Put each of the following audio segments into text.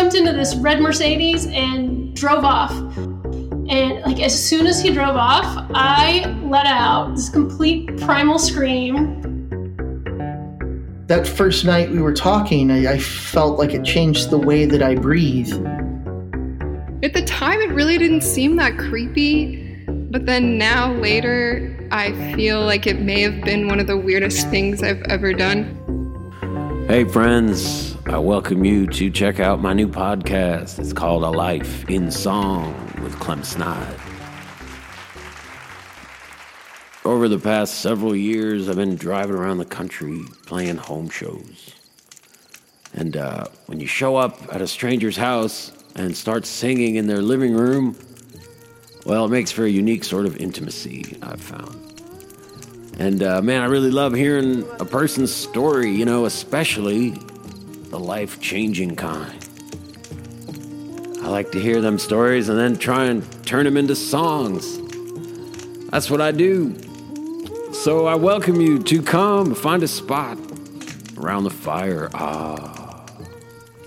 jumped into this red Mercedes and drove off. And like as soon as he drove off, I let out this complete primal scream. That first night we were talking, I, I felt like it changed the way that I breathe. At the time, it really didn't seem that creepy, but then now, later, I feel like it may have been one of the weirdest things I've ever done. Hey, friends, I welcome you to check out my new podcast. It's called A Life in Song with Clem Snide. Over the past several years, I've been driving around the country playing home shows. And uh, when you show up at a stranger's house and start singing in their living room, well, it makes for a unique sort of intimacy, I've found. And uh, man, I really love hearing a person's story, you know, especially the life changing kind. I like to hear them stories and then try and turn them into songs. That's what I do. So I welcome you to come find a spot around the fire. Ah,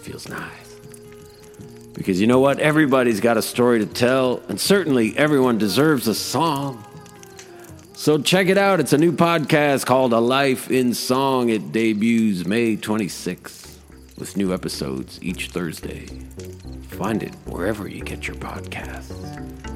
feels nice. Because you know what? Everybody's got a story to tell, and certainly everyone deserves a song. So check it out. It's a new podcast called A Life in Song. It debuts May 26th with new episodes each Thursday. Find it wherever you get your podcasts.